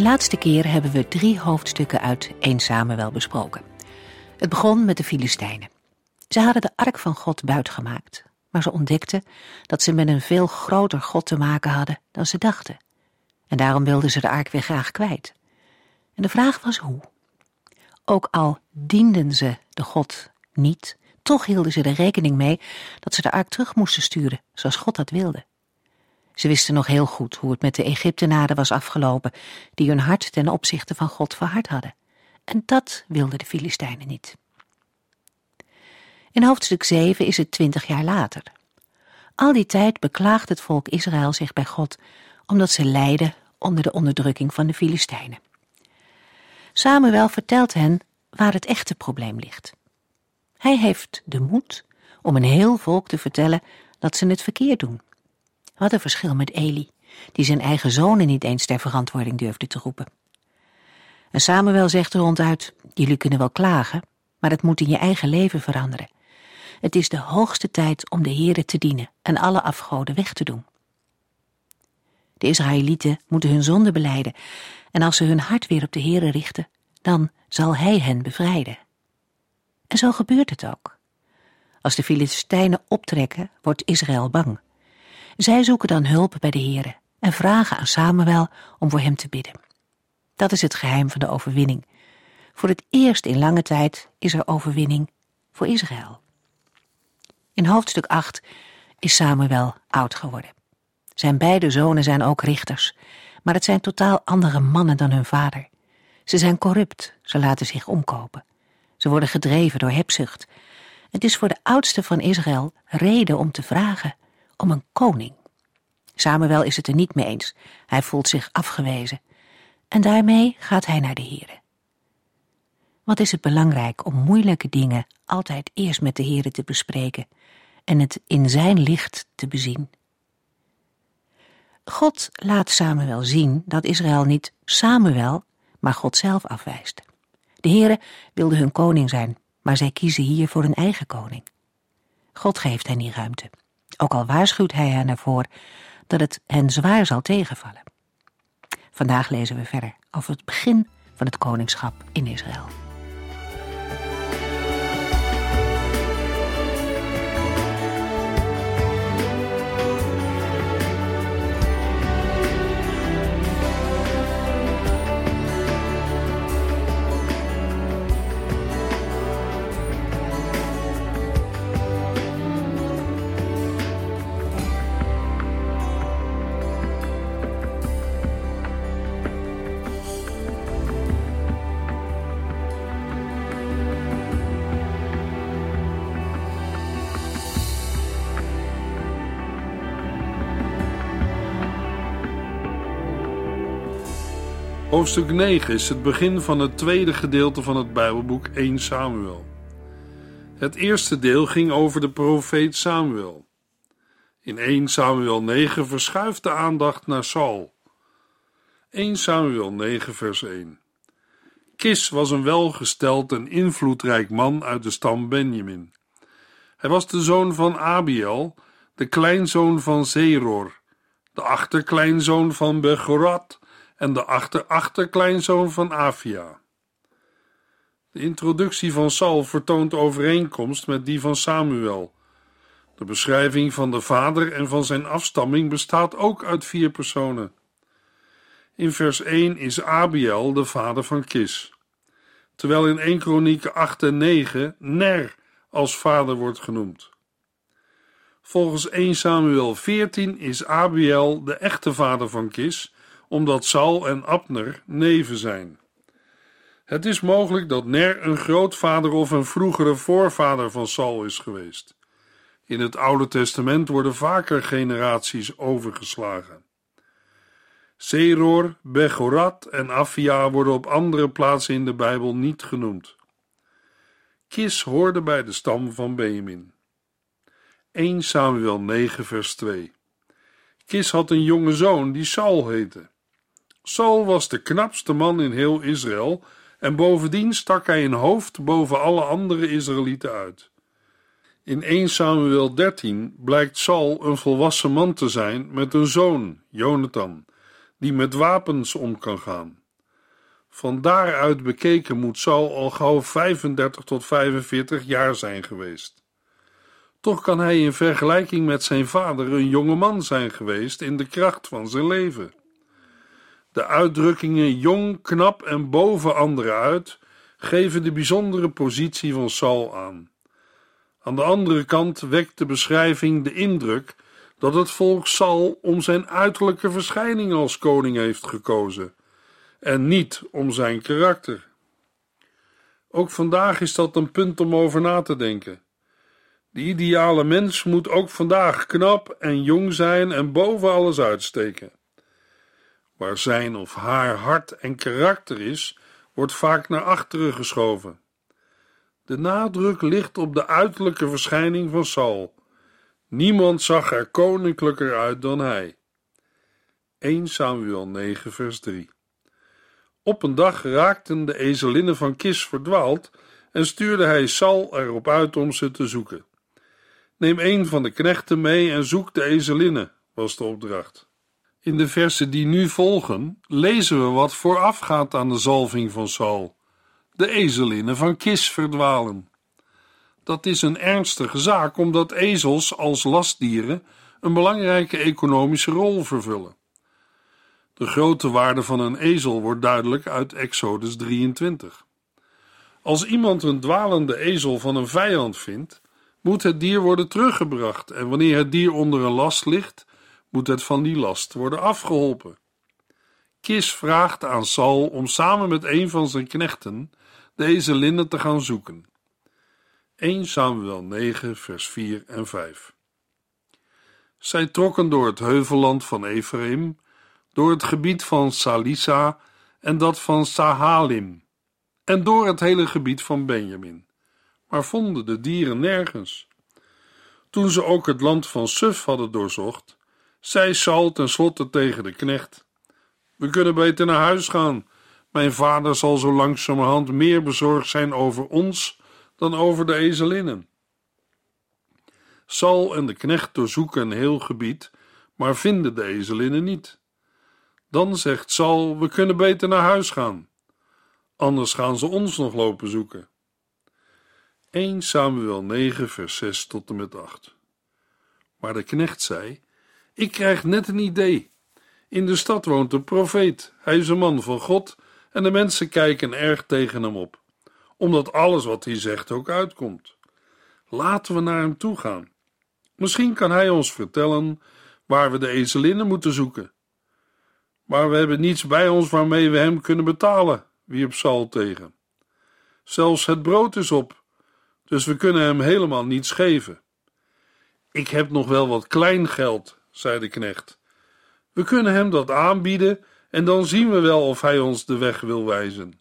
De laatste keer hebben we drie hoofdstukken uit 1 Samuel besproken. Het begon met de Filistijnen. Ze hadden de ark van God buitgemaakt, maar ze ontdekten dat ze met een veel groter God te maken hadden dan ze dachten. En daarom wilden ze de ark weer graag kwijt. En de vraag was hoe. Ook al dienden ze de God niet, toch hielden ze er rekening mee dat ze de ark terug moesten sturen, zoals God dat wilde. Ze wisten nog heel goed hoe het met de Egyptenaren was afgelopen, die hun hart ten opzichte van God verhard hadden. En dat wilden de Filistijnen niet. In hoofdstuk 7 is het twintig jaar later. Al die tijd beklaagt het volk Israël zich bij God, omdat ze lijden onder de onderdrukking van de Filistijnen. Samuel vertelt hen waar het echte probleem ligt. Hij heeft de moed om een heel volk te vertellen dat ze het verkeerd doen. Wat een verschil met Eli, die zijn eigen zonen niet eens ter verantwoording durfde te roepen. En Samuel zegt er ronduit, jullie kunnen wel klagen, maar het moet in je eigen leven veranderen. Het is de hoogste tijd om de Heere te dienen en alle afgoden weg te doen. De Israëlieten moeten hun zonde beleiden en als ze hun hart weer op de Heere richten, dan zal Hij hen bevrijden. En zo gebeurt het ook. Als de Filistijnen optrekken, wordt Israël bang. Zij zoeken dan hulp bij de Heere en vragen aan Samuel om voor hem te bidden. Dat is het geheim van de overwinning. Voor het eerst in lange tijd is er overwinning voor Israël. In hoofdstuk 8 is Samuel oud geworden. Zijn beide zonen zijn ook richters, maar het zijn totaal andere mannen dan hun vader. Ze zijn corrupt, ze laten zich omkopen. Ze worden gedreven door hebzucht. Het is voor de oudste van Israël reden om te vragen om een koning. Samuel is het er niet mee eens. Hij voelt zich afgewezen. En daarmee gaat hij naar de Here. Wat is het belangrijk om moeilijke dingen altijd eerst met de Here te bespreken en het in zijn licht te bezien. God laat Samuel zien dat Israël niet Samuel, maar God zelf afwijst. De Heere wilde hun koning zijn, maar zij kiezen hier voor hun eigen koning. God geeft hen die ruimte, ook al waarschuwt hij hen ervoor dat het hen zwaar zal tegenvallen. Vandaag lezen we verder over het begin van het koningschap in Israël. Hoofdstuk 9 is het begin van het tweede gedeelte van het Bijbelboek 1 Samuel. Het eerste deel ging over de profeet Samuel. In 1 Samuel 9 verschuift de aandacht naar Saul. 1 Samuel 9 vers 1 Kis was een welgesteld en invloedrijk man uit de stam Benjamin. Hij was de zoon van Abiel, de kleinzoon van Zeror, de achterkleinzoon van Begorat en de achter-achterkleinzoon van Afia. De introductie van Saul vertoont overeenkomst met die van Samuel. De beschrijving van de vader en van zijn afstamming bestaat ook uit vier personen. In vers 1 is Abiel de vader van Kis, terwijl in 1 Kronieken 8 en 9 Ner als vader wordt genoemd. Volgens 1 Samuel 14 is Abiel de echte vader van Kis omdat Saul en Abner neven zijn. Het is mogelijk dat Ner een grootvader of een vroegere voorvader van Saul is geweest. In het Oude Testament worden vaker generaties overgeslagen. Seror, Bechorat en Afia worden op andere plaatsen in de Bijbel niet genoemd. Kis hoorde bij de stam van Benjamin. 1 Samuel 9 vers 2 Kis had een jonge zoon die Saul heette. Saul was de knapste man in heel Israël en bovendien stak hij een hoofd boven alle andere Israëlieten uit. In 1 Samuel 13 blijkt Saul een volwassen man te zijn met een zoon, Jonathan, die met wapens om kan gaan. Van daaruit bekeken moet Saul al gauw 35 tot 45 jaar zijn geweest. Toch kan hij in vergelijking met zijn vader een jonge man zijn geweest in de kracht van zijn leven. De uitdrukkingen jong, knap en boven anderen uit geven de bijzondere positie van Saul aan. Aan de andere kant wekt de beschrijving de indruk dat het volk Saul om zijn uiterlijke verschijning als koning heeft gekozen en niet om zijn karakter. Ook vandaag is dat een punt om over na te denken. De ideale mens moet ook vandaag knap en jong zijn en boven alles uitsteken. Waar zijn of haar hart en karakter is, wordt vaak naar achteren geschoven. De nadruk ligt op de uiterlijke verschijning van Saul. Niemand zag er koninklijker uit dan hij. 1 Samuel 9 vers 3 Op een dag raakten de ezelinnen van Kis verdwaald en stuurde hij Saul erop uit om ze te zoeken. Neem een van de knechten mee en zoek de ezelinnen, was de opdracht. In de versen die nu volgen lezen we wat voorafgaat aan de zalving van Saul. De ezelinnen van Kis verdwalen. Dat is een ernstige zaak omdat ezels als lastdieren een belangrijke economische rol vervullen. De grote waarde van een ezel wordt duidelijk uit Exodus 23. Als iemand een dwalende ezel van een vijand vindt, moet het dier worden teruggebracht en wanneer het dier onder een last ligt, moet het van die last worden afgeholpen. Kis vraagt aan Saul om samen met een van zijn knechten deze linnen te gaan zoeken. 1 Samuel 9, vers 4 en 5. Zij trokken door het heuvelland van Ephraim, door het gebied van Salisa en dat van Sahalim, en door het hele gebied van Benjamin, maar vonden de dieren nergens. Toen ze ook het land van Suf hadden doorzocht, zei Saul tenslotte tegen de knecht: We kunnen beter naar huis gaan. Mijn vader zal zo langzamerhand meer bezorgd zijn over ons dan over de ezelinnen. Saul en de knecht doorzoeken een heel gebied, maar vinden de ezelinnen niet. Dan zegt Saul: We kunnen beter naar huis gaan. Anders gaan ze ons nog lopen zoeken. 1 Samuel 9, vers 6 tot en met 8. Maar de knecht zei: ik krijg net een idee. In de stad woont een profeet. Hij is een man van God en de mensen kijken erg tegen hem op, omdat alles wat hij zegt ook uitkomt. Laten we naar hem toe gaan. Misschien kan hij ons vertellen waar we de ezelinnen moeten zoeken. Maar we hebben niets bij ons waarmee we hem kunnen betalen, wierp Saul tegen. Zelfs het brood is op, dus we kunnen hem helemaal niets geven. Ik heb nog wel wat klein geld, zei de knecht. We kunnen hem dat aanbieden en dan zien we wel of hij ons de weg wil wijzen.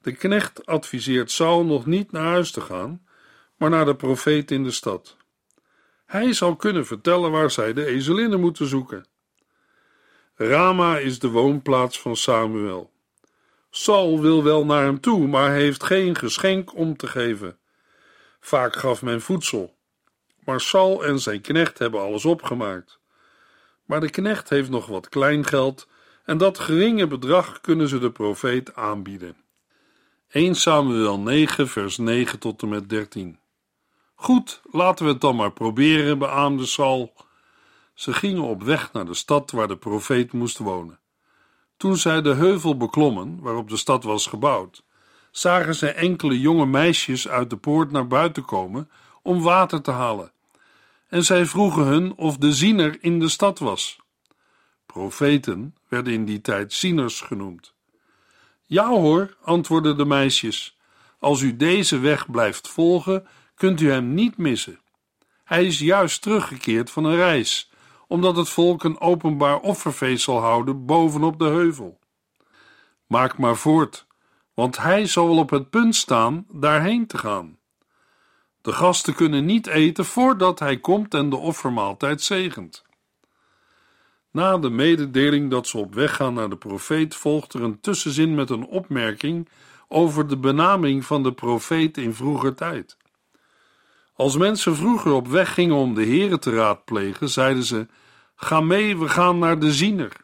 De knecht adviseert Saul nog niet naar huis te gaan, maar naar de profeet in de stad. Hij zal kunnen vertellen waar zij de ezelinnen moeten zoeken. Rama is de woonplaats van Samuel. Saul wil wel naar hem toe, maar heeft geen geschenk om te geven. Vaak gaf men voedsel, maar Saul en zijn knecht hebben alles opgemaakt. Maar de knecht heeft nog wat kleingeld en dat geringe bedrag kunnen ze de profeet aanbieden. 1 Samuel 9, vers 9 tot en met 13. Goed, laten we het dan maar proberen, beaamde Saul. Ze gingen op weg naar de stad waar de profeet moest wonen. Toen zij de heuvel beklommen, waarop de stad was gebouwd, zagen zij enkele jonge meisjes uit de poort naar buiten komen om water te halen en zij vroegen hun of de ziener in de stad was. Profeten werden in die tijd zieners genoemd. Ja hoor, antwoordden de meisjes, als u deze weg blijft volgen, kunt u hem niet missen. Hij is juist teruggekeerd van een reis, omdat het volk een openbaar offerfeest zal houden bovenop de heuvel. Maak maar voort, want hij zal op het punt staan daarheen te gaan. De gasten kunnen niet eten voordat hij komt en de offermaaltijd zegent. Na de mededeling dat ze op weg gaan naar de profeet volgt er een tussenzin met een opmerking over de benaming van de profeet in vroeger tijd. Als mensen vroeger op weg gingen om de Here te raadplegen, zeiden ze: Ga mee, we gaan naar de ziener.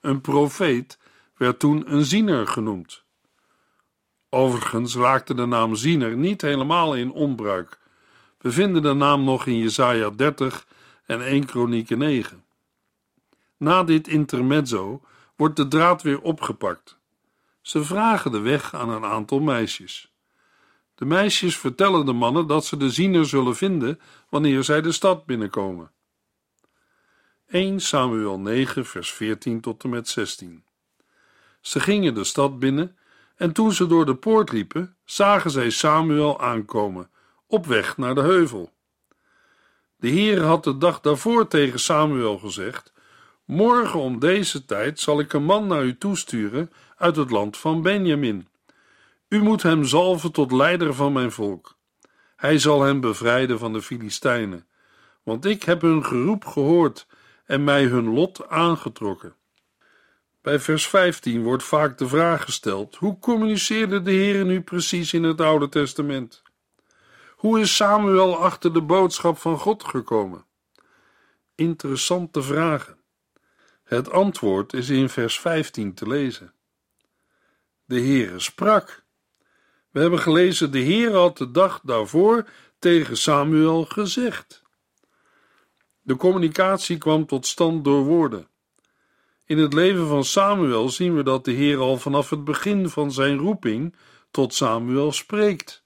Een profeet werd toen een ziener genoemd. Overigens raakte de naam ziener niet helemaal in onbruik. We vinden de naam nog in Jesaja 30 en 1 Kronieken 9. Na dit intermezzo wordt de draad weer opgepakt. Ze vragen de weg aan een aantal meisjes. De meisjes vertellen de mannen dat ze de ziener zullen vinden wanneer zij de stad binnenkomen. 1 Samuel 9, vers 14 tot en met 16. Ze gingen de stad binnen en toen ze door de poort liepen, zagen zij Samuel aankomen, op weg naar de heuvel. De Heer had de dag daarvoor tegen Samuel gezegd: Morgen om deze tijd zal ik een man naar u toesturen uit het land van Benjamin. U moet hem zalven tot leider van mijn volk. Hij zal hem bevrijden van de Filistijnen, want ik heb hun geroep gehoord en mij hun lot aangetrokken. Bij vers 15 wordt vaak de vraag gesteld: hoe communiceerde de Heer nu precies in het Oude Testament? Hoe is Samuel achter de boodschap van God gekomen? Interessante vragen. Het antwoord is in vers 15 te lezen. De Heere sprak. We hebben gelezen: de Heer had de dag daarvoor tegen Samuel gezegd. De communicatie kwam tot stand door woorden. In het leven van Samuel zien we dat de Heer al vanaf het begin van zijn roeping tot Samuel spreekt.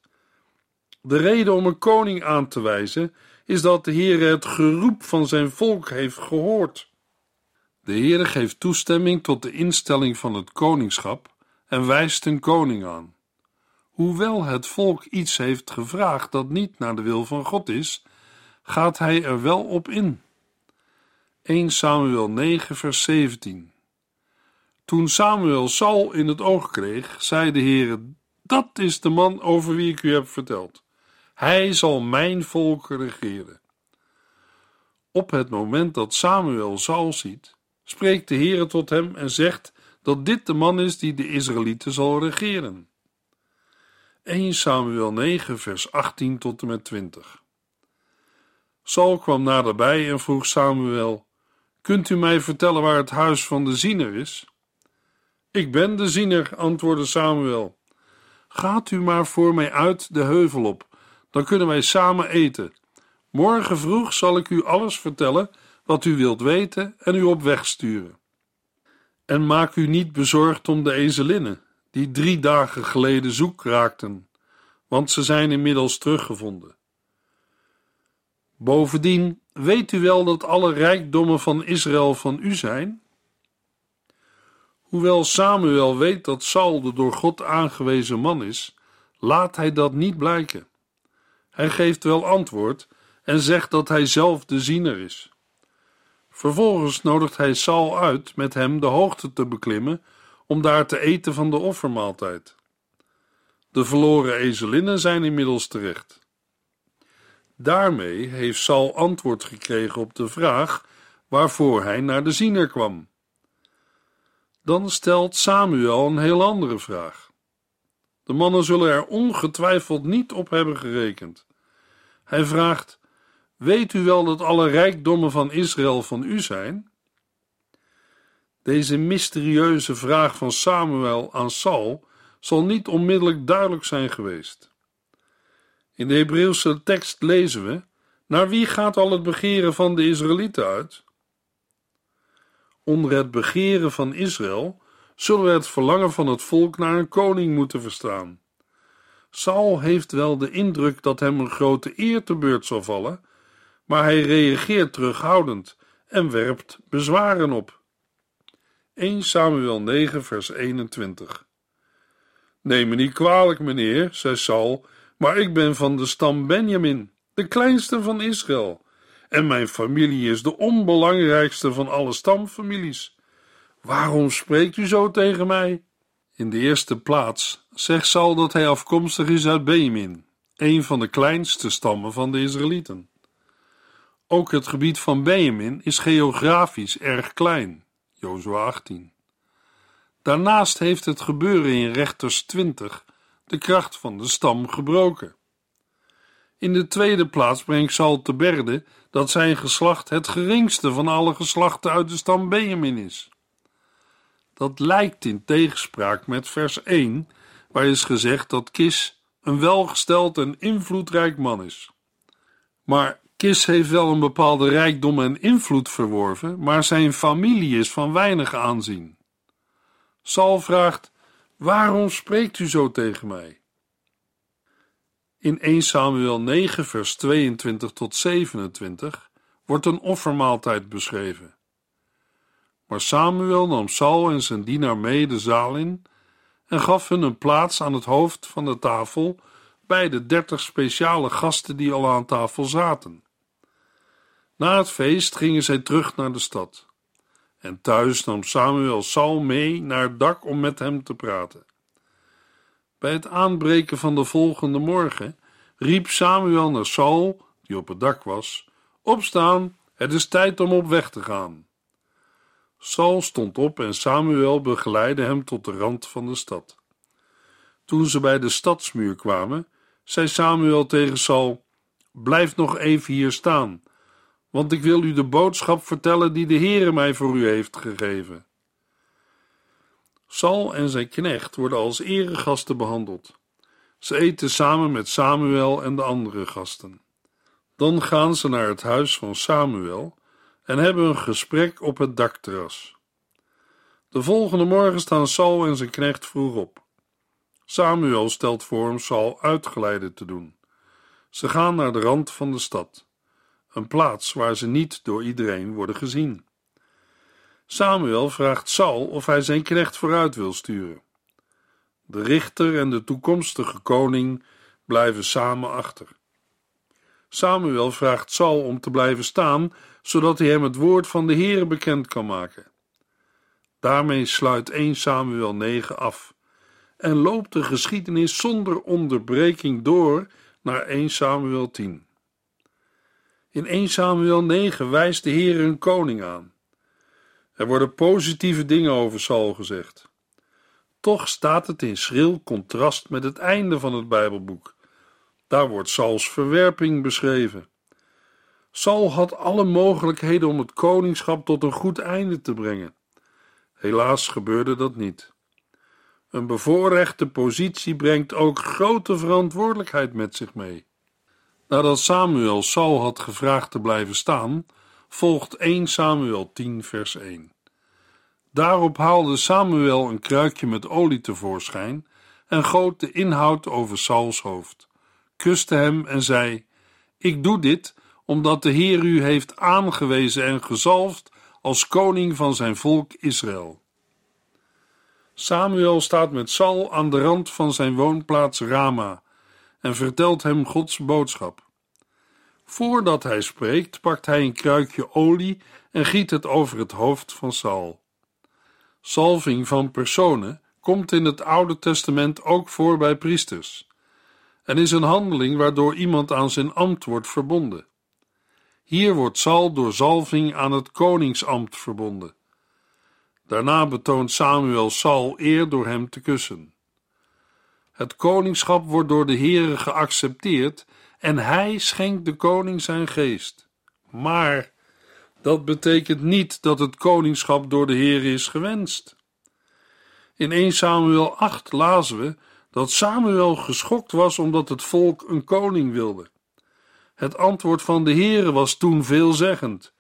De reden om een koning aan te wijzen is dat de Heer het geroep van zijn volk heeft gehoord. De Heer geeft toestemming tot de instelling van het koningschap en wijst een koning aan. Hoewel het volk iets heeft gevraagd dat niet naar de wil van God is, gaat hij er wel op in. 1 Samuel 9, vers 17. Toen Samuel Saul in het oog kreeg, zei de Heer: Dat is de man over wie ik u heb verteld. Hij zal mijn volk regeren. Op het moment dat Samuel Saul ziet, spreekt de Heer tot hem en zegt dat dit de man is die de Israëlieten zal regeren. 1 Samuel 9, vers 18 tot en met 20. Saul kwam naderbij en vroeg Samuel: Kunt u mij vertellen waar het huis van de ziener is? Ik ben de ziener, antwoordde Samuel. Gaat u maar voor mij uit de heuvel op, dan kunnen wij samen eten. Morgen vroeg zal ik u alles vertellen wat u wilt weten en u op weg sturen. En maak u niet bezorgd om de ezelinnen, die drie dagen geleden zoek raakten, want ze zijn inmiddels teruggevonden. Bovendien weet u wel dat alle rijkdommen van Israël van u zijn? Hoewel Samuel weet dat Saul de door God aangewezen man is, laat hij dat niet blijken. Hij geeft wel antwoord en zegt dat hij zelf de ziener is. Vervolgens nodigt hij Saul uit met hem de hoogte te beklimmen om daar te eten van de offermaaltijd. De verloren ezelinnen zijn inmiddels terecht. Daarmee heeft Saul antwoord gekregen op de vraag waarvoor hij naar de ziener kwam. Dan stelt Samuel een heel andere vraag. De mannen zullen er ongetwijfeld niet op hebben gerekend. Hij vraagt: Weet u wel dat alle rijkdommen van Israël van u zijn? Deze mysterieuze vraag van Samuel aan Saul zal niet onmiddellijk duidelijk zijn geweest. In de Hebreeuwse tekst lezen we: Naar wie gaat al het begeren van de Israëlieten uit? Onder het begeren van Israël zullen we het verlangen van het volk naar een koning moeten verstaan. Saul heeft wel de indruk dat hem een grote eer te beurt zal vallen, maar hij reageert terughoudend en werpt bezwaren op. 1 Samuel 9, vers 21. Neem me niet kwalijk, meneer, zei Saul maar ik ben van de stam Benjamin, de kleinste van Israël, en mijn familie is de onbelangrijkste van alle stamfamilies. Waarom spreekt u zo tegen mij? In de eerste plaats zegt Saul dat hij afkomstig is uit Benjamin, een van de kleinste stammen van de Israëlieten. Ook het gebied van Benjamin is geografisch erg klein, Jozua 18. Daarnaast heeft het gebeuren in Rechters 20 de kracht van de stam gebroken. In de tweede plaats brengt Saul te berde dat zijn geslacht het geringste van alle geslachten uit de stam Benjamin is. Dat lijkt in tegenspraak met vers 1, waar is gezegd dat Kis een welgesteld en invloedrijk man is. Maar Kis heeft wel een bepaalde rijkdom en invloed verworven, maar zijn familie is van weinig aanzien. Saul vraagt: Waarom spreekt u zo tegen mij? In 1 Samuel 9, vers 22 tot 27 wordt een offermaaltijd beschreven. Maar Samuel nam Saul en zijn dienaar mee de zaal in en gaf hun een plaats aan het hoofd van de tafel bij de dertig speciale gasten die al aan tafel zaten. Na het feest gingen zij terug naar de stad. En thuis nam Samuel Saul mee naar het dak om met hem te praten. Bij het aanbreken van de volgende morgen riep Samuel naar Saul, die op het dak was: Opstaan, het is tijd om op weg te gaan. Saul stond op en Samuel begeleidde hem tot de rand van de stad. Toen ze bij de stadsmuur kwamen, zei Samuel tegen Saul: Blijf nog even hier staan, want ik wil u de boodschap vertellen die de Heere mij voor u heeft gegeven. Saul en zijn knecht worden als eregasten behandeld. Ze eten samen met Samuel en de andere gasten. Dan gaan ze naar het huis van Samuel en hebben een gesprek op het dakterras. De volgende morgen staan Saul en zijn knecht vroeg op. Samuel stelt voor om Saul uitgeleide te doen. Ze gaan naar de rand van de stad, een plaats waar ze niet door iedereen worden gezien. Samuel vraagt Saul of hij zijn knecht vooruit wil sturen. De richter en de toekomstige koning blijven samen achter. Samuel vraagt Saul om te blijven staan, zodat hij hem het woord van de Heere bekend kan maken. Daarmee sluit 1 Samuel 9 af en loopt de geschiedenis zonder onderbreking door naar 1 Samuel 10. In 1 Samuel 9 wijst de Heer een koning aan. Er worden positieve dingen over Saul gezegd. Toch staat het in schril contrast met het einde van het Bijbelboek. Daar wordt Sauls verwerping beschreven. Saul had alle mogelijkheden om het koningschap tot een goed einde te brengen. Helaas gebeurde dat niet. Een bevoorrechte positie brengt ook grote verantwoordelijkheid met zich mee. Nadat Samuel Saul had gevraagd te blijven staan, volgt 1 Samuel 10, vers 1. Daarop haalde Samuel een kruikje met olie tevoorschijn en goot de inhoud over Sauls hoofd, kuste hem en zei: Ik doe dit omdat de Heer u heeft aangewezen en gezalfd als koning van zijn volk Israël. Samuel staat met Saul aan de rand van zijn woonplaats Rama en vertelt hem Gods boodschap. Voordat hij spreekt, pakt hij een kruikje olie en giet het over het hoofd van Saul. Salving van personen komt in het Oude Testament ook voor bij priesters en is een handeling waardoor iemand aan zijn ambt wordt verbonden. Hier wordt Saul door zalving aan het koningsambt verbonden. Daarna betoont Samuel Saul eer door hem te kussen. Het koningschap wordt door de Heere geaccepteerd en hij schenkt de koning zijn geest. Maar dat betekent niet dat het koningschap door de Heer is gewenst. In 1 Samuel 8 lazen we dat Samuel geschokt was omdat het volk een koning wilde. Het antwoord van de Heere was toen veelzeggend: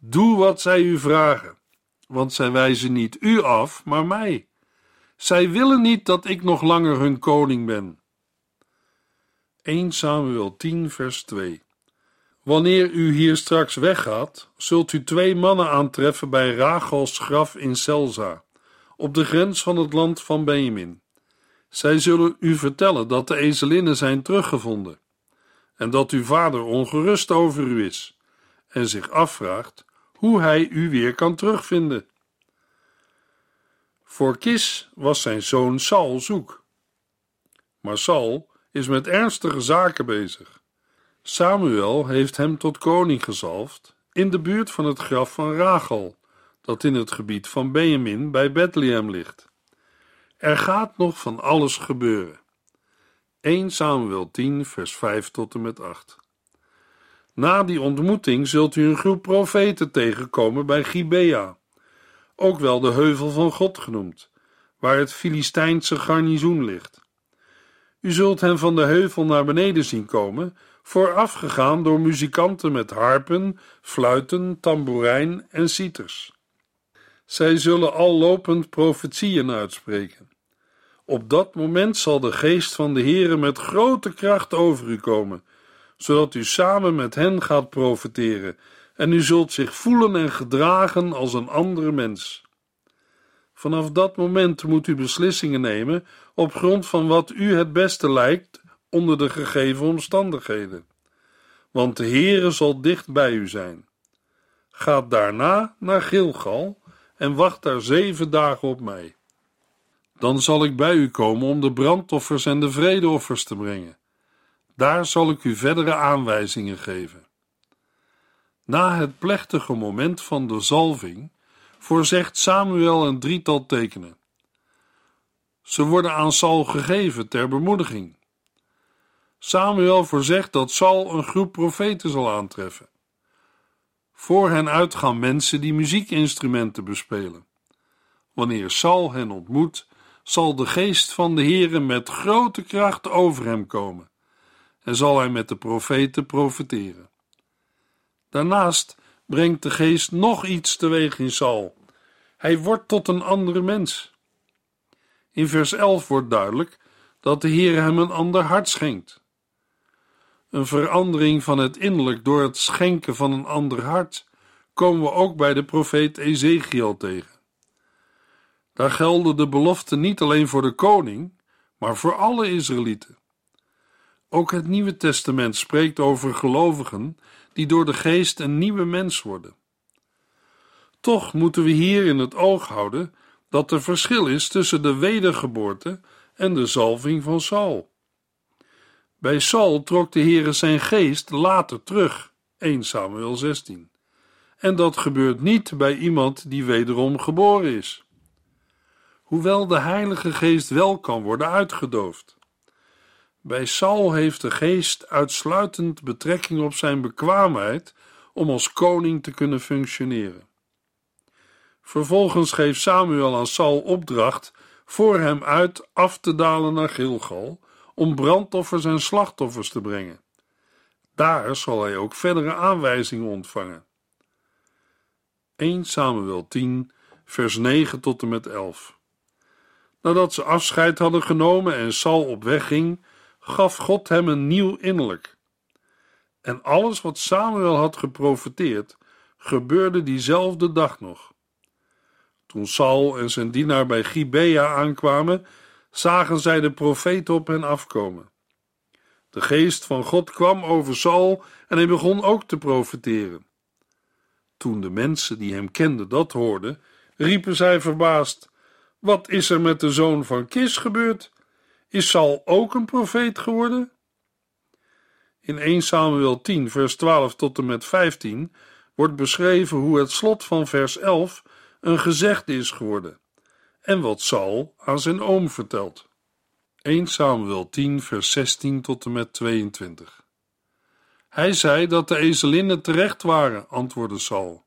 Doe wat zij u vragen, want zij wijzen niet u af, maar mij. Zij willen niet dat ik nog langer hun koning ben. 1 Samuel 10, vers 2. Wanneer u hier straks weggaat, zult u twee mannen aantreffen bij Rachels graf in Selza, op de grens van het land van Benjamin. Zij zullen u vertellen dat de ezelinnen zijn teruggevonden en dat uw vader ongerust over u is en zich afvraagt hoe hij u weer kan terugvinden. Voor Kis was zijn zoon Saul zoek. Maar Saul is met ernstige zaken bezig. Samuel heeft hem tot koning gezalfd in de buurt van het graf van Rachel, dat in het gebied van Benjamin bij Bethlehem ligt. Er gaat nog van alles gebeuren. 1 Samuel 10, vers 5 tot en met 8. Na die ontmoeting zult u een groep profeten tegenkomen bij Gibea, ook wel de heuvel van God genoemd, waar het Filistijnse garnizoen ligt. U zult hen van de heuvel naar beneden zien komen, voorafgegaan door muzikanten met harpen, fluiten, tamboerijn en citers. Zij zullen al lopend profetieën uitspreken. Op dat moment zal de geest van de Heere met grote kracht over u komen, zodat u samen met hen gaat profeteren, en u zult zich voelen en gedragen als een andere mens. Vanaf dat moment moet u beslissingen nemen op grond van wat u het beste lijkt onder de gegeven omstandigheden. Want de Heere zal dicht bij u zijn. Ga daarna naar Gilgal en wacht daar zeven dagen op mij. Dan zal ik bij u komen om de brandoffers en de vredeoffers te brengen. Daar zal ik u verdere aanwijzingen geven. Na het plechtige moment van de zalving voorzegt Samuel een drietal tekenen. Ze worden aan Saul gegeven ter bemoediging. Samuel voorzegt dat Saul een groep profeten zal aantreffen. Voor hen uitgaan mensen die muziekinstrumenten bespelen. Wanneer Saul hen ontmoet, zal de geest van de Heere met grote kracht over hem komen en zal hij met de profeten profeteren. Daarnaast brengt de geest nog iets teweeg in Saul. Hij wordt tot een andere mens. In vers 11 wordt duidelijk dat de Heer hem een ander hart schenkt. Een verandering van het innerlijk door het schenken van een ander hart komen we ook bij de profeet Ezekiel tegen. Daar gelden de beloften niet alleen voor de koning, maar voor alle Israëlieten. Ook het Nieuwe Testament spreekt over gelovigen die door de geest een nieuwe mens worden. Toch moeten we hier in het oog houden dat er verschil is tussen de wedergeboorte en de zalving van Saul. Bij Saul trok de Heere zijn geest later terug, 1 Samuel 16. En dat gebeurt niet bij iemand die wederom geboren is. Hoewel de Heilige Geest wel kan worden uitgedoofd. Bij Saul heeft de geest uitsluitend betrekking op zijn bekwaamheid om als koning te kunnen functioneren. Vervolgens geeft Samuel aan Saul opdracht voor hem uit af te dalen naar Gilgal om brandoffers en slachtoffers te brengen. Daar zal hij ook verdere aanwijzingen ontvangen. 1 Samuel 10, vers 9 tot en met 11. Nadat ze afscheid hadden genomen en Saul op weg ging, gaf God hem een nieuw innerlijk. En alles wat Samuel had geprofeteerd, gebeurde diezelfde dag nog. Toen Saul en zijn dienaar bij Gibea aankwamen, zagen zij de profeet op hen afkomen. De geest van God kwam over Saul en hij begon ook te profeteren. Toen de mensen die hem kenden dat hoorden, riepen zij verbaasd: Wat is er met de zoon van Kis gebeurd? Is Saul ook een profeet geworden? In 1 Samuel 10, vers 12 tot en met 15 wordt beschreven hoe het slot van vers 11 een gezegde is geworden en wat Saul aan zijn oom vertelt. 1 Samuel 10, vers 16 tot en met 22. Hij zei dat de ezelinnen terecht waren, antwoordde Saul.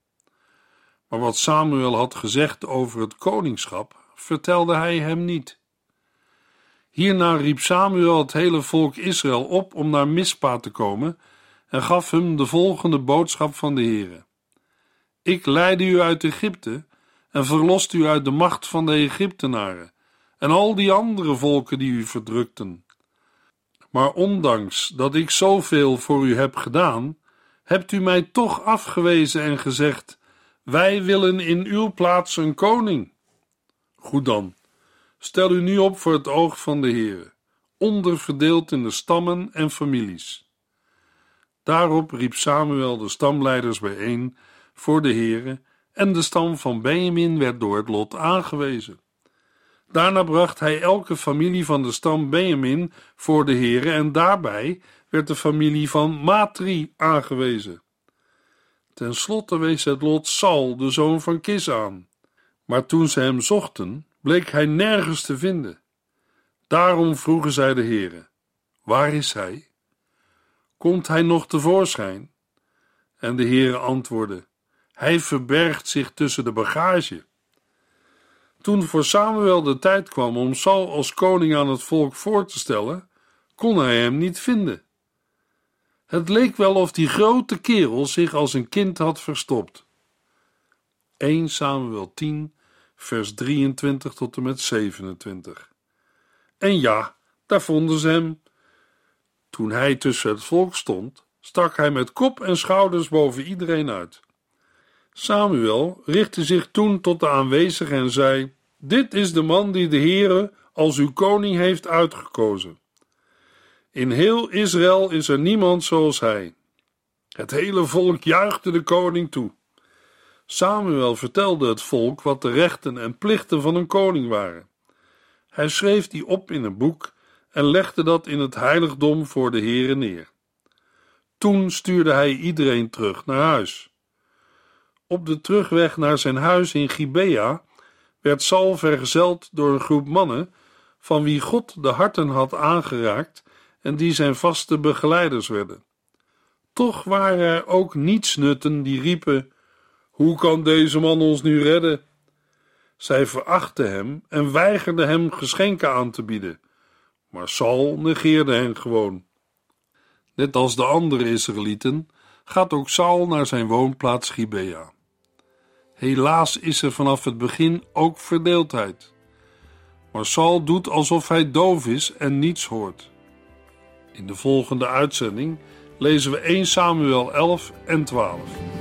Maar wat Samuel had gezegd over het koningschap, vertelde hij hem niet. Hierna riep Samuel het hele volk Israël op om naar Mispa te komen en gaf hem de volgende boodschap van de Heere. Ik leidde u uit Egypte en verlost u uit de macht van de Egyptenaren en al die andere volken die u verdrukten. Maar ondanks dat ik zoveel voor u heb gedaan, hebt u mij toch afgewezen en gezegd: Wij willen in uw plaats een koning. Goed dan, stel u nu op voor het oog van de Heer, onderverdeeld in de stammen en families. Daarop riep Samuel de stamleiders bijeen voor de heren en de stam van Benjamin werd door het lot aangewezen. Daarna bracht hij elke familie van de stam Benjamin voor de heren en daarbij werd de familie van Matri aangewezen. Ten slotte wees het lot Saul, de zoon van Kis, aan. Maar toen ze hem zochten, bleek hij nergens te vinden. Daarom vroegen zij de heren, waar is hij? Komt hij nog tevoorschijn? En de heren antwoordden, hij verbergt zich tussen de bagage. Toen voor Samuel de tijd kwam om Saul als koning aan het volk voor te stellen, kon hij hem niet vinden. Het leek wel of die grote kerel zich als een kind had verstopt. 1 Samuel 10, vers 23 tot en met 27. En ja, daar vonden ze hem. Toen hij tussen het volk stond, stak hij met kop en schouders boven iedereen uit. Samuel richtte zich toen tot de aanwezigen en zei: Dit is de man die de Heere als uw koning heeft uitgekozen. In heel Israël is er niemand zoals hij. Het hele volk juichte de koning toe. Samuel vertelde het volk wat de rechten en plichten van een koning waren. Hij schreef die op in een boek en legde dat in het heiligdom voor de Heere neer. Toen stuurde hij iedereen terug naar huis. Op de terugweg naar zijn huis in Gibea werd Saul vergezeld door een groep mannen van wie God de harten had aangeraakt en die zijn vaste begeleiders werden. Toch waren er ook nietsnutten die riepen: Hoe kan deze man ons nu redden? Zij verachten hem en weigerden hem geschenken aan te bieden, maar Saul negeerde hen gewoon. Net als de andere Israëlieten gaat ook Saul naar zijn woonplaats Gibea. Helaas is er vanaf het begin ook verdeeldheid. Maar Saul doet alsof hij doof is en niets hoort. In de volgende uitzending lezen we 1 Samuel 11 en 12.